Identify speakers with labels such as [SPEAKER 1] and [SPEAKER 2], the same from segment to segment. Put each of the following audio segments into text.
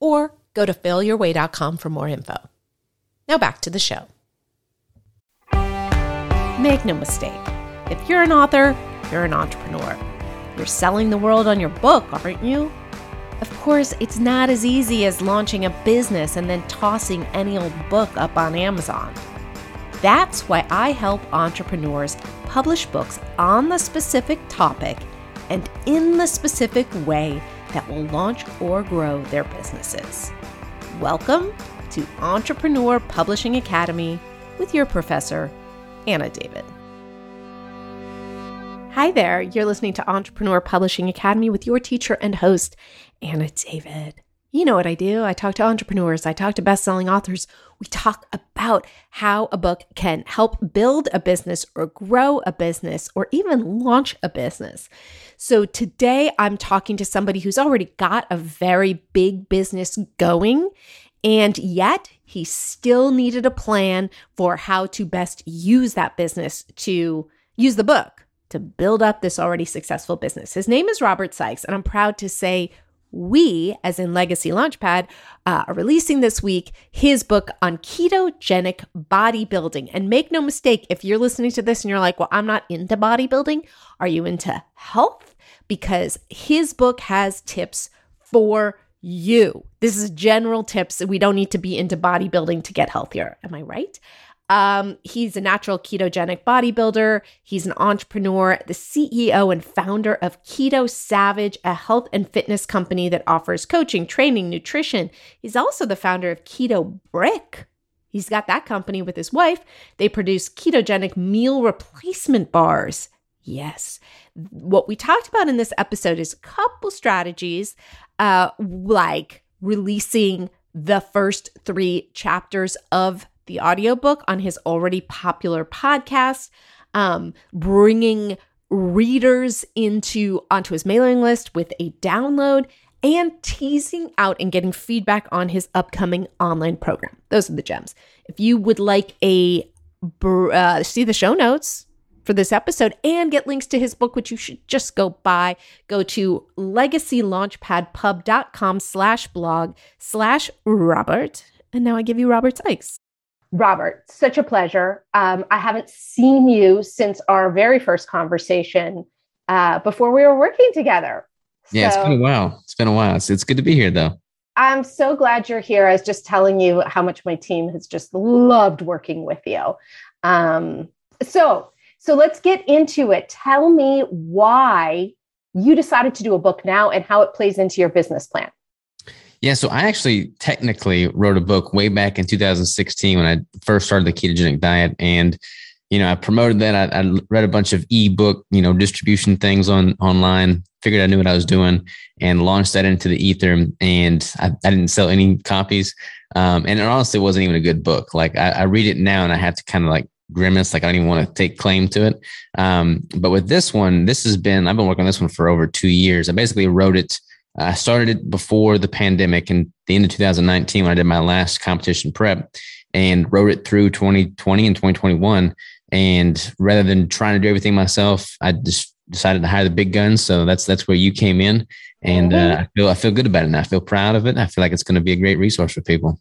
[SPEAKER 1] or go to failyourway.com for more info. Now back to the show. Make no mistake, if you're an author, you're an entrepreneur. You're selling the world on your book, aren't you? Of course, it's not as easy as launching a business and then tossing any old book up on Amazon. That's why I help entrepreneurs publish books on the specific topic and in the specific way that will launch or grow their businesses. Welcome to Entrepreneur Publishing Academy with your professor, Anna David. Hi there, you're listening to Entrepreneur Publishing Academy with your teacher and host, Anna David. You know what I do. I talk to entrepreneurs, I talk to best selling authors. We talk about how a book can help build a business or grow a business or even launch a business. So today I'm talking to somebody who's already got a very big business going, and yet he still needed a plan for how to best use that business to use the book to build up this already successful business. His name is Robert Sykes, and I'm proud to say we, as in Legacy Launchpad, uh, are releasing this week his book on ketogenic bodybuilding. And make no mistake, if you're listening to this and you're like, well, I'm not into bodybuilding, are you into health? Because his book has tips for you. This is general tips. We don't need to be into bodybuilding to get healthier. Am I right? Um, he's a natural ketogenic bodybuilder. He's an entrepreneur, the CEO and founder of Keto Savage, a health and fitness company that offers coaching, training, nutrition. He's also the founder of Keto Brick. He's got that company with his wife. They produce ketogenic meal replacement bars. Yes. What we talked about in this episode is a couple strategies uh, like releasing the first three chapters of the audiobook on his already popular podcast, um, bringing readers into onto his mailing list with a download and teasing out and getting feedback on his upcoming online program. Those are the gems. If you would like a uh, see the show notes for this episode and get links to his book, which you should just go buy, go to legacylaunchpadpub.com slash blog slash Robert. And now I give you Robert Sykes.
[SPEAKER 2] Robert, such a pleasure. Um, I haven't seen you since our very first conversation uh, before we were working together.
[SPEAKER 3] Yeah, it's been a while. It's been a while. It's, it's good to be here, though.
[SPEAKER 2] I'm so glad you're here. I was just telling you how much my team has just loved working with you. Um, so, so let's get into it. Tell me why you decided to do a book now and how it plays into your business plan.
[SPEAKER 3] Yeah, so I actually technically wrote a book way back in 2016 when I first started the ketogenic diet, and you know I promoted that. I, I read a bunch of ebook, you know, distribution things on online. Figured I knew what I was doing, and launched that into the ether. And I, I didn't sell any copies, um, and it honestly wasn't even a good book. Like I, I read it now, and I have to kind of like grimace like i don't even want to take claim to it um, but with this one this has been i've been working on this one for over two years i basically wrote it I started it before the pandemic and the end of 2019 when I did my last competition prep and wrote it through 2020 and 2021. And rather than trying to do everything myself, I just decided to hire the big guns. So that's that's where you came in, and uh, mm-hmm. I feel I feel good about it. Now. I feel proud of it. I feel like it's going to be a great resource for people.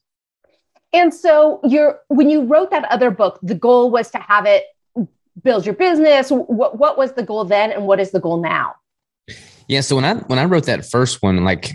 [SPEAKER 2] And so, you're when you wrote that other book, the goal was to have it build your business. What what was the goal then, and what is the goal now?
[SPEAKER 3] Yeah. So when I when I wrote that first one, like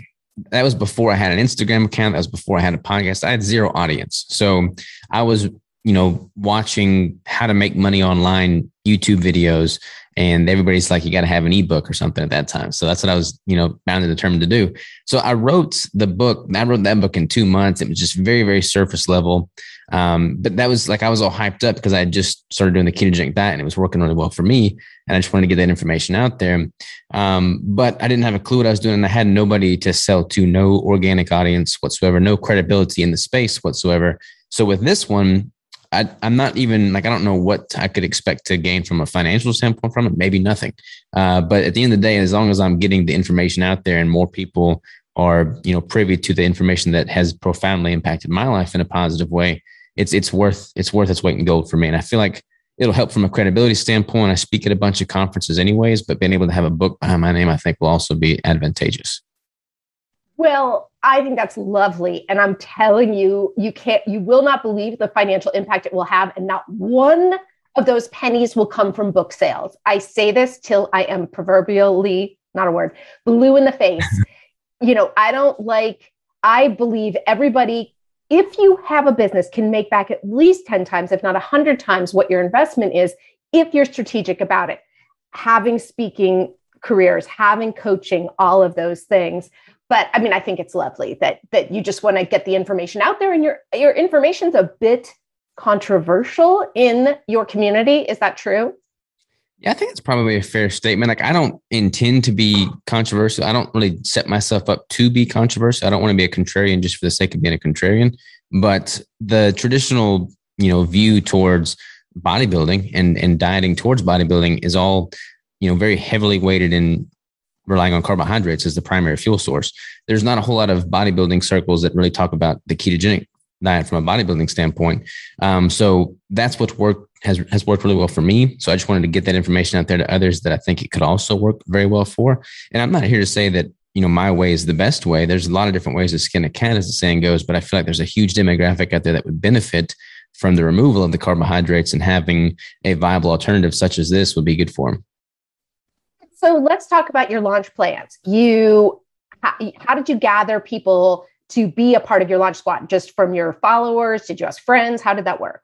[SPEAKER 3] that was before I had an Instagram account. That was before I had a podcast. I had zero audience. So I was, you know, watching how to make money online YouTube videos. And everybody's like, you got to have an ebook or something at that time. So that's what I was, you know, bound and determined to do. So I wrote the book. I wrote that book in two months. It was just very, very surface level. Um, but that was like I was all hyped up because I just started doing the ketogenic diet and it was working really well for me. And I just wanted to get that information out there. Um, but I didn't have a clue what I was doing. And I had nobody to sell to, no organic audience whatsoever, no credibility in the space whatsoever. So with this one, I, am not even like I don't know what I could expect to gain from a financial standpoint from it. Maybe nothing. Uh, but at the end of the day, as long as I'm getting the information out there and more people are you know privy to the information that has profoundly impacted my life in a positive way, it's it's worth it's worth its weight in gold for me. And I feel like it'll help from a credibility standpoint. I speak at a bunch of conferences anyways, but being able to have a book behind my name, I think will also be advantageous.
[SPEAKER 1] Well, I think that's lovely. And I'm telling you, you can't, you will not believe the financial impact it will have. And not one of those pennies will come from book sales. I say this till I am proverbially, not a word, blue in the face. you know, I don't like, I believe everybody, if you have a business, can make back at least 10 times, if not 100 times what your investment is, if you're strategic about it. Having speaking careers, having coaching, all of those things but I mean, I think it's lovely that that you just want to get the information out there, and your your information's a bit controversial in your community. Is that true?
[SPEAKER 3] Yeah, I think it's probably a fair statement. Like, I don't intend to be controversial. I don't really set myself up to be controversial. I don't want to be a contrarian just for the sake of being a contrarian. But the traditional, you know, view towards bodybuilding and and dieting towards bodybuilding is all, you know, very heavily weighted in relying on carbohydrates as the primary fuel source. There's not a whole lot of bodybuilding circles that really talk about the ketogenic diet from a bodybuilding standpoint. Um, so that's what worked has has worked really well for me. So I just wanted to get that information out there to others that I think it could also work very well for. And I'm not here to say that you know my way is the best way. There's a lot of different ways to skin a cat, as the saying goes. But I feel like there's a huge demographic out there that would benefit from the removal of the carbohydrates and having a viable alternative such as this would be good for them.
[SPEAKER 1] So let's talk about your launch plans. You, how, how did you gather people to be a part of your launch squad? Just from your followers? Did you ask friends? How did that work?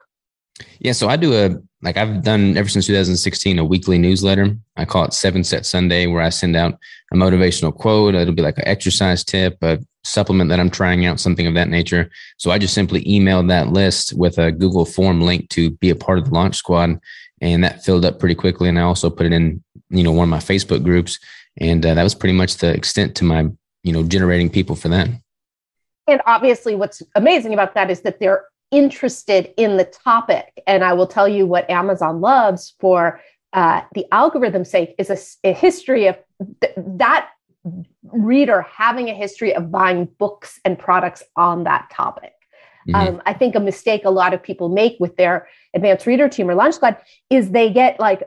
[SPEAKER 3] Yeah, so I do a like I've done ever since 2016 a weekly newsletter. I call it Seven Set Sunday, where I send out a motivational quote. It'll be like an exercise tip, a supplement that I'm trying out, something of that nature. So I just simply emailed that list with a Google form link to be a part of the launch squad, and that filled up pretty quickly. And I also put it in you know one of my Facebook groups, and uh, that was pretty much the extent to my you know generating people for that.
[SPEAKER 1] And obviously, what's amazing about that is that they're interested in the topic. And I will tell you what Amazon loves for uh, the algorithm's sake is a, a history of th- that reader having a history of buying books and products on that topic. Mm-hmm. Um, I think a mistake a lot of people make with their advanced reader team or launch squad is they get like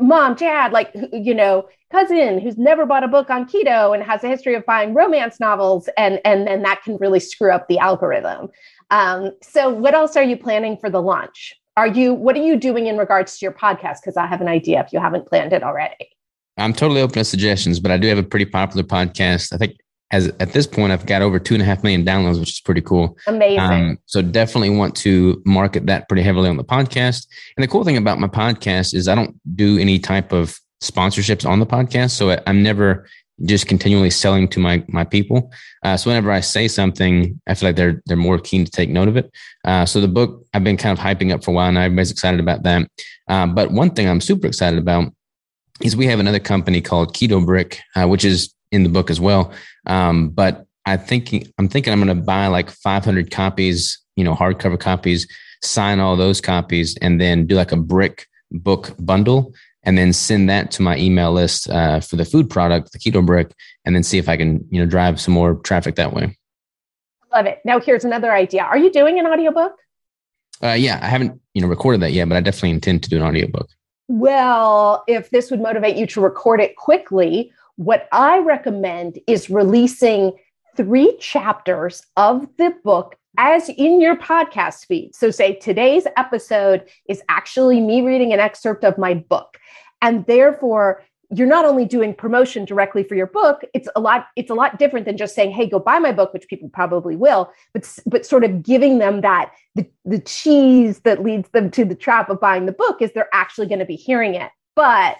[SPEAKER 1] mom, dad, like, you know, cousin who's never bought a book on keto and has a history of buying romance novels. And, and then that can really screw up the algorithm. Um, so what else are you planning for the launch? Are you, what are you doing in regards to your podcast? Because I have an idea if you haven't planned it already.
[SPEAKER 3] I'm totally open to suggestions, but I do have a pretty popular podcast. I think as at this point, I've got over two and a half million downloads, which is pretty cool.
[SPEAKER 1] Amazing. Um,
[SPEAKER 3] so definitely want to market that pretty heavily on the podcast. And the cool thing about my podcast is I don't do any type of sponsorships on the podcast, so I'm never just continually selling to my my people. Uh, so whenever I say something, I feel like they're they're more keen to take note of it. Uh, so the book I've been kind of hyping up for a while, and everybody's excited about that. Uh, but one thing I'm super excited about is we have another company called Keto Brick, uh, which is in the book as well. Um, but I think I'm thinking I'm going to buy like 500 copies, you know, hardcover copies, sign all those copies, and then do like a brick book bundle, and then send that to my email list uh, for the food product, the keto brick, and then see if I can, you know, drive some more traffic that way.
[SPEAKER 1] Love it. Now here's another idea. Are you doing an audiobook?
[SPEAKER 3] Uh, yeah, I haven't, you know, recorded that yet, but I definitely intend to do an audiobook.
[SPEAKER 1] Well, if this would motivate you to record it quickly, what I recommend is releasing three chapters of the book as in your podcast feed. So, say today's episode is actually me reading an excerpt of my book. And therefore, you're not only doing promotion directly for your book it's a lot it's a lot different than just saying hey go buy my book which people probably will but but sort of giving them that the, the cheese that leads them to the trap of buying the book is they're actually going to be hearing it but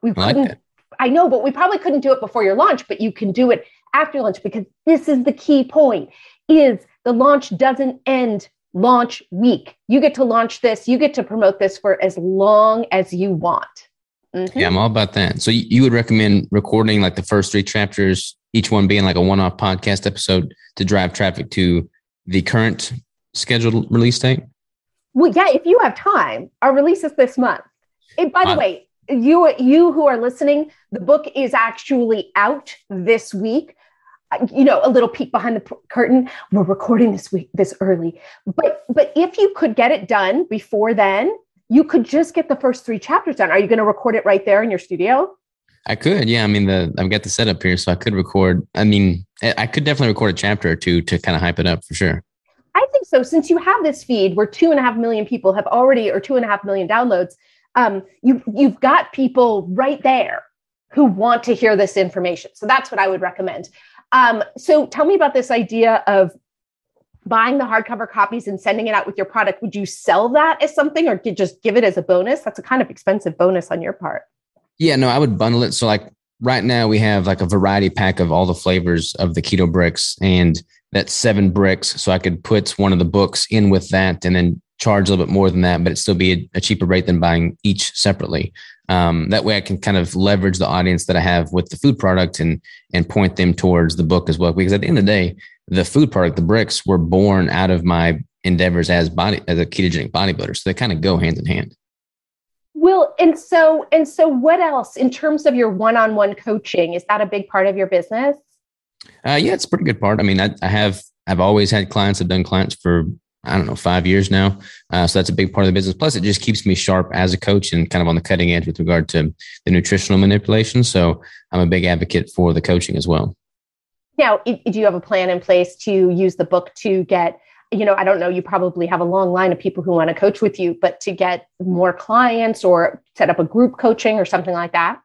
[SPEAKER 1] we couldn't I know, but we probably couldn't do it before your launch, but you can do it after lunch because this is the key point is the launch doesn't end launch week. You get to launch this, you get to promote this for as long as you want.
[SPEAKER 3] Mm-hmm. Yeah, I'm all about that. So you would recommend recording like the first three chapters, each one being like a one off podcast episode to drive traffic to the current scheduled release date?
[SPEAKER 1] Well, yeah, if you have time, our release is this month. And by the way, you you who are listening, the book is actually out this week. Uh, you know, a little peek behind the curtain. We're recording this week this early, but but if you could get it done before then, you could just get the first three chapters done. Are you going to record it right there in your studio?
[SPEAKER 3] I could, yeah. I mean, the I've got the setup here, so I could record. I mean, I could definitely record a chapter or two to kind of hype it up for sure.
[SPEAKER 1] I think so. Since you have this feed where two and a half million people have already, or two and a half million downloads, um, you you've got people right there who want to hear this information. So that's what I would recommend. Um, so tell me about this idea of buying the hardcover copies and sending it out with your product. Would you sell that as something, or just give it as a bonus? That's a kind of expensive bonus on your part.
[SPEAKER 3] Yeah, no, I would bundle it. So like right now we have like a variety pack of all the flavors of the keto bricks and that's seven bricks. So I could put one of the books in with that and then charge a little bit more than that, but it still be a, a cheaper rate than buying each separately. Um, that way I can kind of leverage the audience that I have with the food product and and point them towards the book as well. Because at the end of the day, the food product, the bricks were born out of my endeavors as body as a ketogenic bodybuilder. So they kind of go hand in hand.
[SPEAKER 1] Well, and so and so what else in terms of your one-on-one coaching? Is that a big part of your business?
[SPEAKER 3] Uh, yeah, it's a pretty good part. I mean, I, I have I've always had clients. I've done clients for I don't know five years now. Uh, so that's a big part of the business. Plus, it just keeps me sharp as a coach and kind of on the cutting edge with regard to the nutritional manipulation. So I'm a big advocate for the coaching as well.
[SPEAKER 1] Now, do you have a plan in place to use the book to get? You know, I don't know. You probably have a long line of people who want to coach with you, but to get more clients or set up a group coaching or something like that.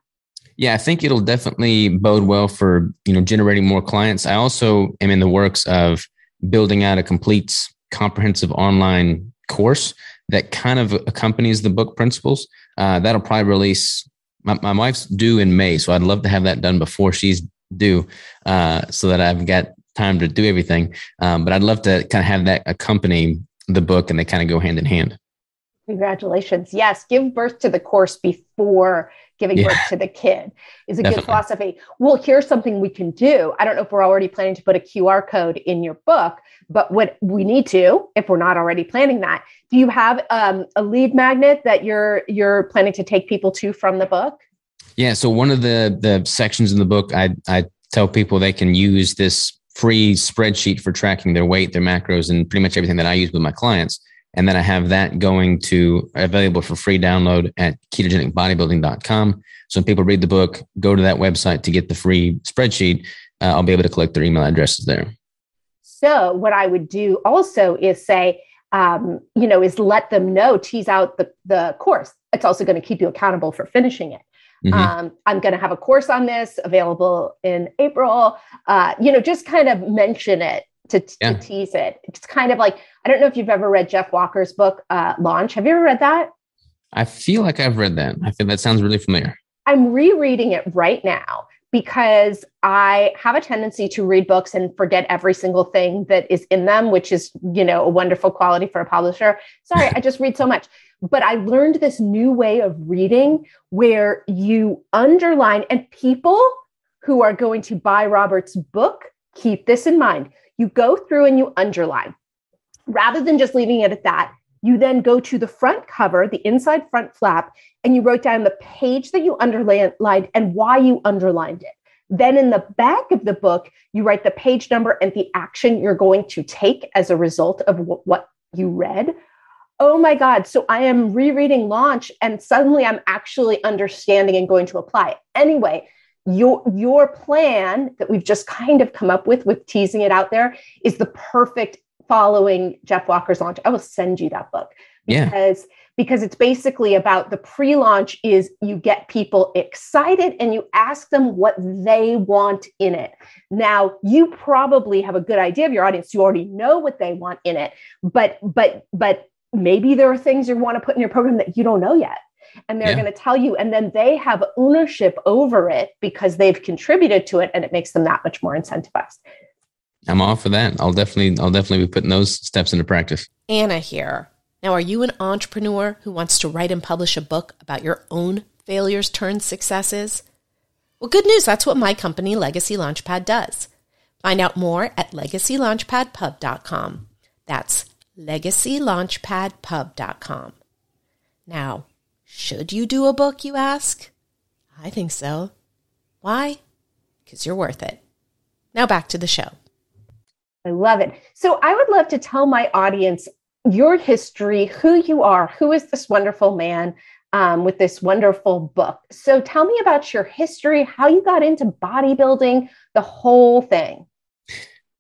[SPEAKER 3] Yeah, I think it'll definitely bode well for you know generating more clients. I also am in the works of building out a complete comprehensive online course that kind of accompanies the book principles. Uh, that'll probably release. My, my wife's due in May, so I'd love to have that done before she's due, uh, so that I've got time to do everything. Um, but I'd love to kind of have that accompany the book, and they kind of go hand in hand.
[SPEAKER 1] Congratulations. Yes, give birth to the course before giving yeah. birth to the kid is a Definitely. good philosophy. Well, here's something we can do. I don't know if we're already planning to put a QR code in your book, but what we need to, if we're not already planning that, do you have um, a lead magnet that you're you're planning to take people to from the book?
[SPEAKER 3] Yeah. So one of the the sections in the book, I I tell people they can use this free spreadsheet for tracking their weight, their macros, and pretty much everything that I use with my clients and then I have that going to available for free download at ketogenicbodybuilding.com. So when people read the book, go to that website to get the free spreadsheet. Uh, I'll be able to collect their email addresses there.
[SPEAKER 1] So what I would do also is say, um, you know, is let them know, tease out the, the course. It's also going to keep you accountable for finishing it. Mm-hmm. Um, I'm going to have a course on this available in April. Uh, you know, just kind of mention it to, yeah. to tease it. It's kind of like I don't know if you've ever read Jeff Walker's book uh, Launch. Have you ever read that?
[SPEAKER 3] I feel like I've read that. I think that sounds really familiar.
[SPEAKER 1] I'm rereading it right now because I have a tendency to read books and forget every single thing that is in them, which is, you know, a wonderful quality for a publisher. Sorry, I just read so much. But I learned this new way of reading where you underline, and people who are going to buy Robert's book, keep this in mind you go through and you underline. Rather than just leaving it at that, you then go to the front cover, the inside front flap, and you wrote down the page that you underlined and why you underlined it. Then in the back of the book, you write the page number and the action you're going to take as a result of w- what you read. Oh my God. So I am rereading Launch and suddenly I'm actually understanding and going to apply. Anyway, your your plan that we've just kind of come up with with teasing it out there is the perfect following Jeff Walker's launch. I will send you that book because yeah. because it's basically about the pre-launch is you get people excited and you ask them what they want in it. Now, you probably have a good idea of your audience. You already know what they want in it, but but but maybe there are things you want to put in your program that you don't know yet and they're yeah. going to tell you and then they have ownership over it because they've contributed to it and it makes them that much more incentivized
[SPEAKER 3] I'm all for that. I'll definitely, I'll definitely be putting those steps into practice.
[SPEAKER 4] Anna here. Now, are you an entrepreneur who wants to write and publish a book about your own failures turned successes? Well, good news. That's what my company, Legacy Launchpad, does. Find out more at legacylaunchpadpub.com. That's legacylaunchpadpub.com. Now, should you do a book, you ask? I think so. Why? Because you're worth it. Now back to the show.
[SPEAKER 1] I love it. So I would love to tell my audience your history, who you are, who is this wonderful man um, with this wonderful book. So tell me about your history, how you got into bodybuilding, the whole thing.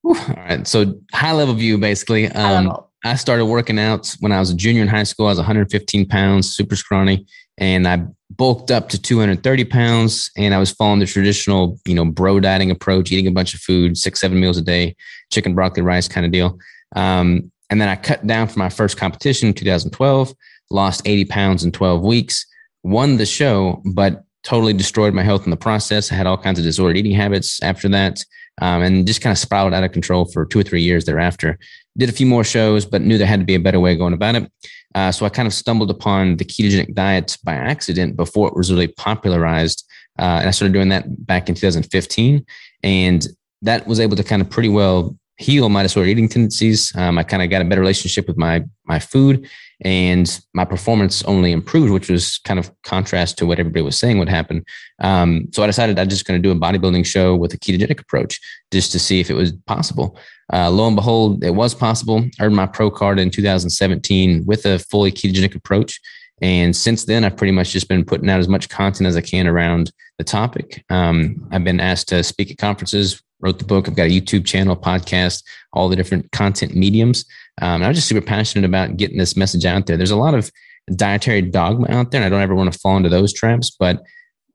[SPEAKER 3] All right. So high level view, basically. Um, I started working out when I was a junior in high school. I was 115 pounds, super scrawny, and I bulked up to 230 pounds. And I was following the traditional, you know, bro dieting approach, eating a bunch of food, six, seven meals a day, chicken, broccoli, rice kind of deal. Um, and then I cut down for my first competition in 2012, lost 80 pounds in 12 weeks, won the show, but totally destroyed my health in the process. I had all kinds of disordered eating habits after that um, and just kind of spiraled out of control for two or three years thereafter. Did a few more shows, but knew there had to be a better way of going about it. Uh, so I kind of stumbled upon the ketogenic diet by accident before it was really popularized. Uh, and I started doing that back in 2015. And that was able to kind of pretty well heal my disordered eating tendencies. Um, I kind of got a better relationship with my my food, and my performance only improved, which was kind of contrast to what everybody was saying would happen. Um, so I decided I'm just going to do a bodybuilding show with a ketogenic approach just to see if it was possible. Uh, lo and behold, it was possible. I earned my pro card in 2017 with a fully ketogenic approach. And since then, I've pretty much just been putting out as much content as I can around the topic. Um, I've been asked to speak at conferences, wrote the book. I've got a YouTube channel, podcast, all the different content mediums. Um, I'm just super passionate about getting this message out there. There's a lot of dietary dogma out there, and I don't ever want to fall into those traps, but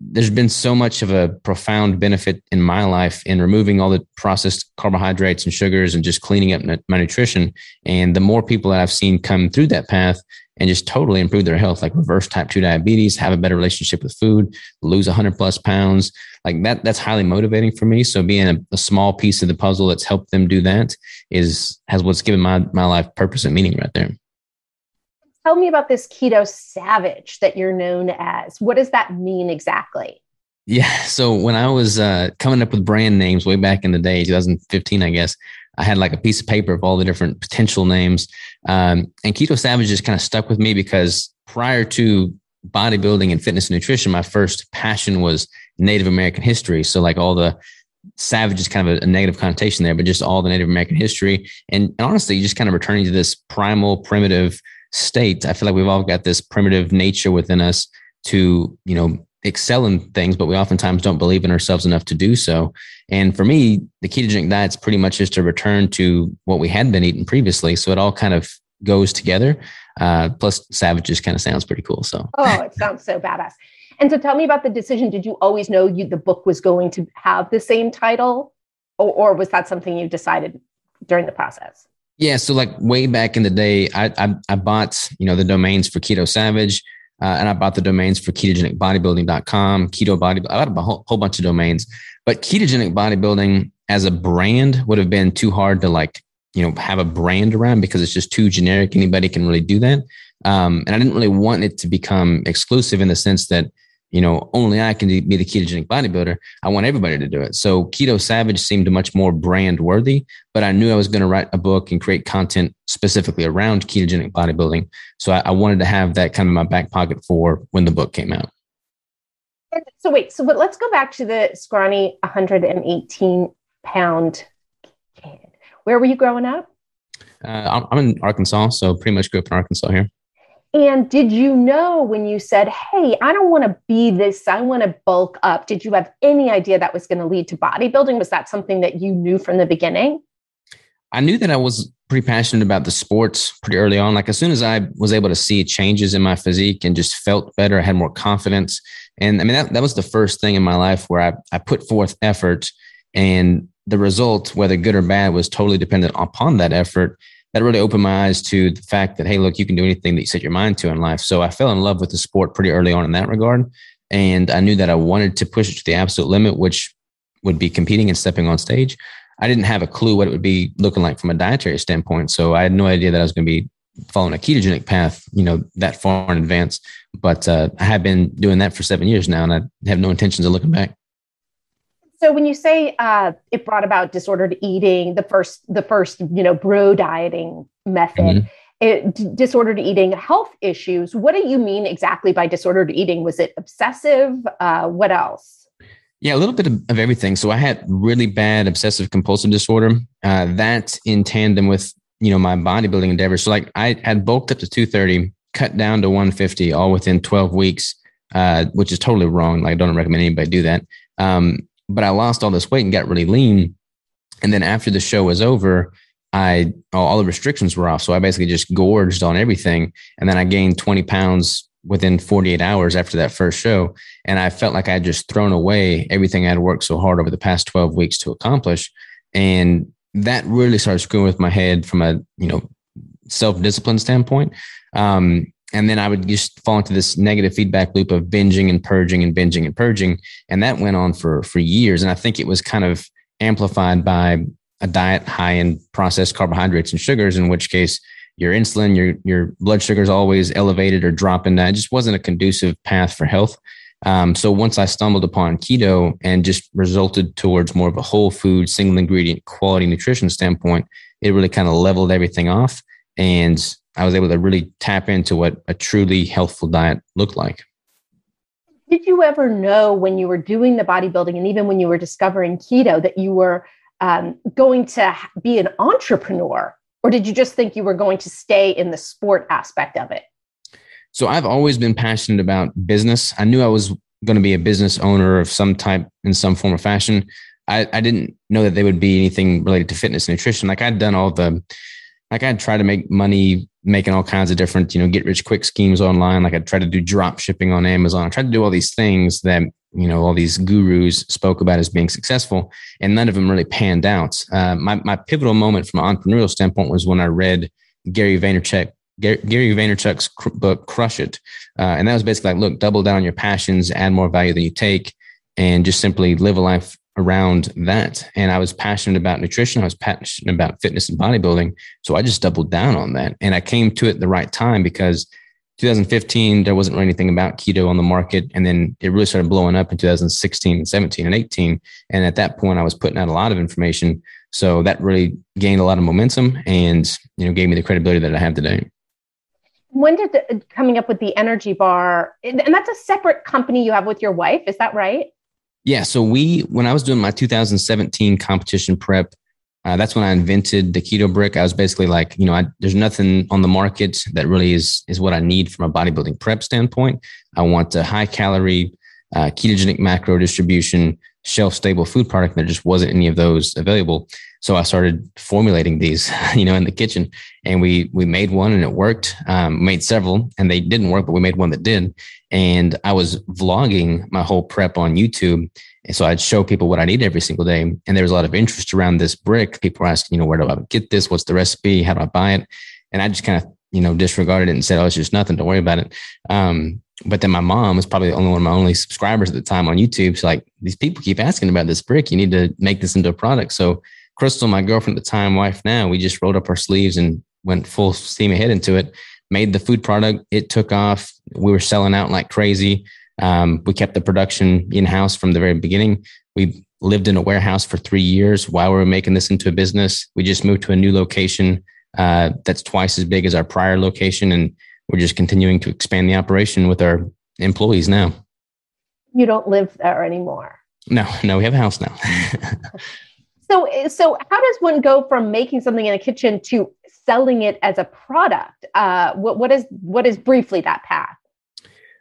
[SPEAKER 3] there's been so much of a profound benefit in my life in removing all the processed carbohydrates and sugars and just cleaning up my nutrition. And the more people that I've seen come through that path and just totally improve their health, like reverse type 2 diabetes, have a better relationship with food, lose 100 plus pounds, like that that's highly motivating for me so being a, a, small piece of the puzzle that's helped them do that is has what's given my my life purpose and meaning right there
[SPEAKER 1] tell me about this keto savage that you're known as what does that mean exactly
[SPEAKER 3] yeah so when i was uh, coming up with brand names way back in the day 2015 i guess i had like a piece of paper of all the different potential names um, and keto savage just kind of stuck with me because prior to bodybuilding and fitness and nutrition my first passion was Native American history. So like all the savage is kind of a, a, negative connotation there, but just all the Native American history. And, and honestly, just kind of returning to this primal, primitive state. I feel like we've all got this primitive nature within us to, you know, excel in things, but we oftentimes don't believe in ourselves enough to do so. And for me, the ketogenic diet is pretty much just a return to what we had been eating previously. So it all kind of goes together. Uh, plus, savage just kind of sounds pretty cool. So,
[SPEAKER 1] oh, it sounds so badass. And so tell me about the decision. Did you always know you the book was going to have the same title? Or, or was that something you decided during the process?
[SPEAKER 3] Yeah, so like way back in the day, I I, I bought you know the domains for Keto Savage, uh, and I bought the domains for ketogenicbodybuilding.com, keto body. I bought a whole, whole bunch of domains, but ketogenic bodybuilding as a brand would have been too hard to like you know have a brand around because it's just too generic. Anybody can really do that, um, and I didn't really want it to become exclusive in the sense that you know, only I can be the ketogenic bodybuilder. I want everybody to do it. So Keto Savage seemed much more brand worthy, but I knew I was going to write a book and create content specifically around ketogenic bodybuilding. So I, I wanted to have that kind of in my back pocket for when the book came out.
[SPEAKER 1] So wait, so but let's go back to the scrawny 118 pound kid. Where were you growing up?
[SPEAKER 3] Uh, I'm in Arkansas, so pretty much grew up in Arkansas here.
[SPEAKER 1] And did you know when you said, Hey, I don't want to be this, I want to bulk up? Did you have any idea that was going to lead to bodybuilding? Was that something that you knew from the beginning?
[SPEAKER 3] I knew that I was pretty passionate about the sports pretty early on. Like as soon as I was able to see changes in my physique and just felt better, I had more confidence. And I mean, that, that was the first thing in my life where I, I put forth effort and the result, whether good or bad, was totally dependent upon that effort that really opened my eyes to the fact that, hey, look, you can do anything that you set your mind to in life. So I fell in love with the sport pretty early on in that regard. And I knew that I wanted to push it to the absolute limit, which would be competing and stepping on stage. I didn't have a clue what it would be looking like from a dietary standpoint. So I had no idea that I was going to be following a ketogenic path, you know, that far in advance. But uh, I have been doing that for seven years now, and I have no intentions of looking back.
[SPEAKER 1] So when you say uh, it brought about disordered eating, the first, the first, you know, bro dieting method, mm-hmm. it, disordered eating, health issues. What do you mean exactly by disordered eating? Was it obsessive? Uh, what else?
[SPEAKER 3] Yeah, a little bit of, of, everything. So I had really bad obsessive compulsive disorder. Uh, that in tandem with you know my bodybuilding endeavors. So like I had bulked up to 230, cut down to 150, all within 12 weeks, uh, which is totally wrong. Like I don't recommend anybody do that. Um, but I lost all this weight and got really lean. And then after the show was over, I all the restrictions were off. So I basically just gorged on everything. And then I gained 20 pounds within 48 hours after that first show. And I felt like I had just thrown away everything I had worked so hard over the past 12 weeks to accomplish. And that really started screwing with my head from a, you know, self-discipline standpoint. Um, and then I would just fall into this negative feedback loop of binging and purging and binging and purging. And that went on for, for years. And I think it was kind of amplified by a diet high in processed carbohydrates and sugars, in which case your insulin, your, your blood sugar is always elevated or dropping. That just wasn't a conducive path for health. Um, so once I stumbled upon keto and just resulted towards more of a whole food, single ingredient, quality nutrition standpoint, it really kind of leveled everything off. And I was able to really tap into what a truly healthful diet looked like.
[SPEAKER 1] Did you ever know when you were doing the bodybuilding and even when you were discovering keto that you were um, going to be an entrepreneur? Or did you just think you were going to stay in the sport aspect of it?
[SPEAKER 3] So I've always been passionate about business. I knew I was going to be a business owner of some type in some form or fashion. I, I didn't know that they would be anything related to fitness and nutrition. Like I'd done all the like I'd try to make money making all kinds of different, you know, get rich quick schemes online. Like I tried to do drop shipping on Amazon. I tried to do all these things that, you know, all these gurus spoke about as being successful and none of them really panned out. Uh, my, my pivotal moment from an entrepreneurial standpoint was when I read Gary Vaynerchuk, Gary, Vaynerchuk's book, Crush It. Uh, and that was basically like, look, double down on your passions, add more value than you take, and just simply live a life around that. And I was passionate about nutrition. I was passionate about fitness and bodybuilding. So I just doubled down on that. And I came to it the right time because 2015, there wasn't really anything about keto on the market. And then it really started blowing up in 2016, and 17, and 18. And at that point, I was putting out a lot of information. So that really gained a lot of momentum and, you know, gave me the credibility that I have today.
[SPEAKER 1] When did the, coming up with the energy bar, and that's a separate company you have with your wife, is that right?
[SPEAKER 3] Yeah. So we, when I was doing my 2017 competition prep, uh, that's when I invented the keto brick. I was basically like, you know, I, there's nothing on the market that really is is what I need from a bodybuilding prep standpoint. I want a high calorie, uh, ketogenic macro distribution, shelf stable food product. There just wasn't any of those available. So I started formulating these, you know, in the kitchen, and we we made one and it worked. Um, made several and they didn't work, but we made one that did. And I was vlogging my whole prep on YouTube, and so I'd show people what I need every single day. And there was a lot of interest around this brick. People were asking, you know, where do I get this? What's the recipe? How do I buy it? And I just kind of, you know, disregarded it and said, oh, it's just nothing. Don't worry about it. Um, but then my mom was probably the only one of my only subscribers at the time on YouTube. She's like, these people keep asking about this brick. You need to make this into a product. So Crystal, my girlfriend at the time, wife now, we just rolled up our sleeves and went full steam ahead into it. Made the food product. It took off. We were selling out like crazy. Um, we kept the production in house from the very beginning. We lived in a warehouse for three years while we were making this into a business. We just moved to a new location uh, that's twice as big as our prior location, and we're just continuing to expand the operation with our employees now.
[SPEAKER 1] You don't live there anymore.
[SPEAKER 3] No, no, we have a house now.
[SPEAKER 1] So, so how does one go from making something in a kitchen to selling it as a product? Uh, what, what is what is briefly that path?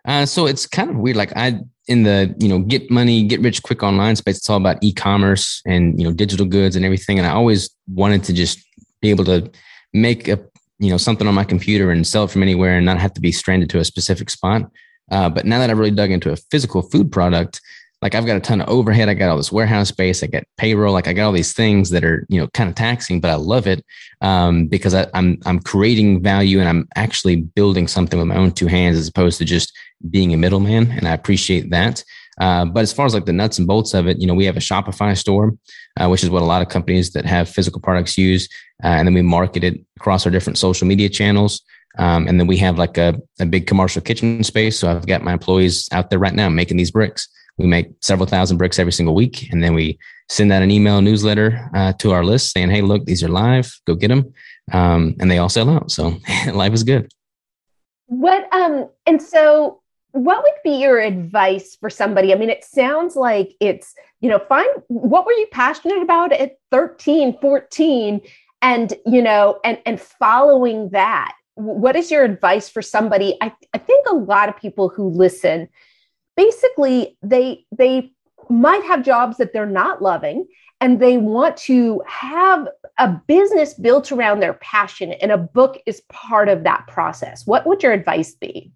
[SPEAKER 3] Uh, so it's kind of weird. Like I in the you know get money, get rich quick online space. It's all about e-commerce and you know digital goods and everything. And I always wanted to just be able to make a you know something on my computer and sell it from anywhere and not have to be stranded to a specific spot. Uh, but now that I've really dug into a physical food product, like I've got a ton of overhead. I got all this warehouse space. I got payroll. Like I got all these things that are, you know, kind of taxing, but I love it um, because I, I'm I'm creating value and I'm actually building something with my own two hands as opposed to just being a middleman. And I appreciate that. Uh, but as far as like the nuts and bolts of it, you know, we have a Shopify store, uh, which is what a lot of companies that have physical products use. Uh, and then we market it across our different social media channels. Um, and then we have like a, a big commercial kitchen space. So I've got my employees out there right now making these bricks. We make several thousand bricks every single week. And then we send out an email newsletter uh, to our list saying, hey, look, these are live, go get them. Um, and they all sell out. So life is good.
[SPEAKER 1] What, um, and so what would be your advice for somebody? I mean, it sounds like it's, you know, find what were you passionate about at 13, 14 and, you know, and and following that. What is your advice for somebody? I, I think a lot of people who listen basically they they might have jobs that they're not loving and they want to have a business built around their passion and a book is part of that process what would your advice be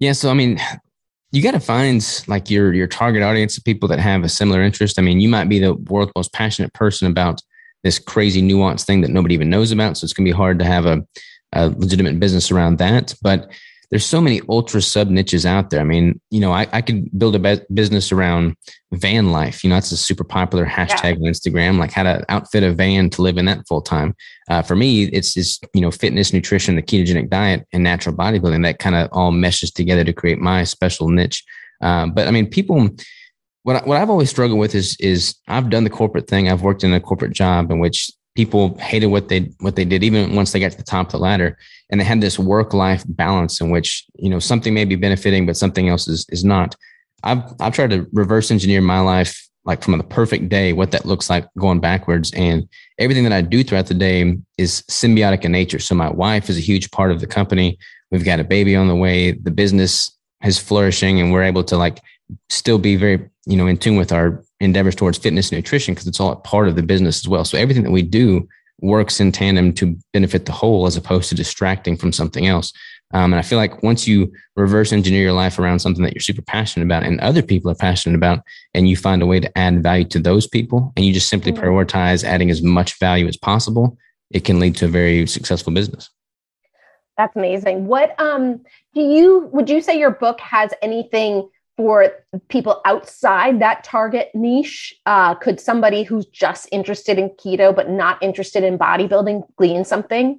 [SPEAKER 3] yeah so i mean you got to find like your your target audience of people that have a similar interest. I mean you might be the world's most passionate person about this crazy nuanced thing that nobody even knows about so it's going to be hard to have a, a legitimate business around that. But there's so many ultra sub niches out there. I mean, you know, I, I could build a be- business around van life. You know, that's a super popular hashtag yeah. on Instagram, like how to outfit a van to live in that full time. Uh, for me, it's just, you know, fitness, nutrition, the ketogenic diet, and natural bodybuilding that kind of all meshes together to create my special niche. Uh, but I mean, people, what, I, what I've always struggled with is, is I've done the corporate thing. I've worked in a corporate job in which people hated what they what they did even once they got to the top of the ladder and they had this work life balance in which you know something may be benefiting but something else is is not. I've i've tried to reverse engineer my life like from the perfect day what that looks like going backwards and everything that i do throughout the day is symbiotic in nature. So my wife is a huge part of the company. We've got a baby on the way. The business is flourishing and we're able to like still be very you know in tune with our endeavors towards fitness and nutrition because it's all part of the business as well. So everything that we do works in tandem to benefit the whole as opposed to distracting from something else. Um, and I feel like once you reverse engineer your life around something that you're super passionate about and other people are passionate about, and you find a way to add value to those people and you just simply mm-hmm. prioritize adding as much value as possible, it can lead to a very successful business.
[SPEAKER 1] That's amazing. What um do you would you say your book has anything for people outside that target niche? Uh, could somebody who's just interested in keto but not interested in bodybuilding glean something?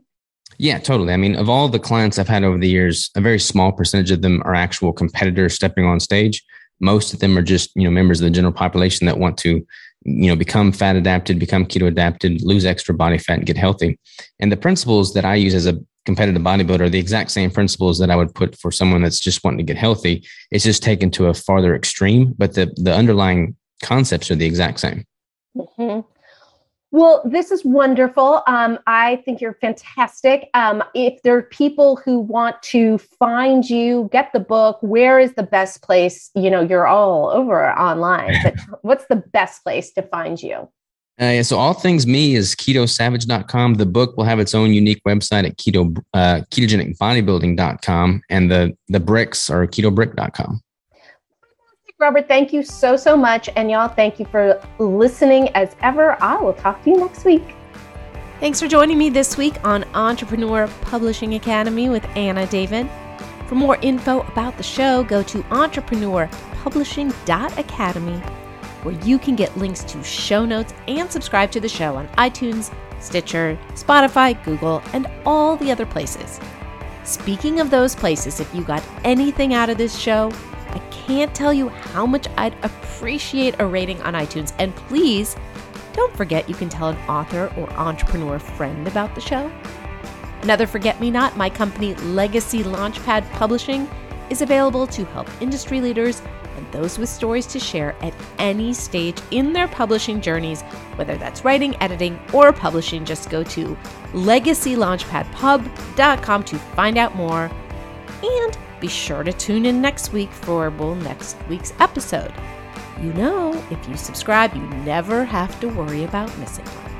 [SPEAKER 3] Yeah, totally. I mean, of all the clients I've had over the years, a very small percentage of them are actual competitors stepping on stage. Most of them are just, you know, members of the general population that want to, you know, become fat adapted, become keto adapted, lose extra body fat and get healthy. And the principles that I use as a competitive bodybuilder the exact same principles that I would put for someone that's just wanting to get healthy. It's just taken to a farther extreme, but the the underlying concepts are the exact same.
[SPEAKER 1] Mm-hmm. Well, this is wonderful. Um, I think you're fantastic. Um, if there are people who want to find you, get the book, where is the best place? You know, you're all over online, but what's the best place to find you?
[SPEAKER 3] Uh, yeah, so all things me is ketosavage.com. The book will have its own unique website at keto uh, ketogenicbodybuilding.com and the the bricks are ketobrick.com.
[SPEAKER 1] Robert, thank you so so much and y'all thank you for listening as ever. I will talk to you next week.
[SPEAKER 4] Thanks for joining me this week on Entrepreneur Publishing Academy with Anna David. For more info about the show, go to entrepreneurpublishing.academy where you can get links to show notes and subscribe to the show on iTunes, Stitcher, Spotify, Google, and all the other places. Speaking of those places, if you got anything out of this show, I can't tell you how much I'd appreciate a rating on iTunes. And please don't forget you can tell an author or entrepreneur friend about the show. Another Forget Me Not, my company Legacy Launchpad Publishing, is available to help industry leaders and those with stories to share at any stage in their publishing journeys, whether that's writing, editing, or publishing. Just go to legacylaunchpadpub.com to find out more. And be sure to tune in next week for well, next week's episode. You know, if you subscribe, you never have to worry about missing one.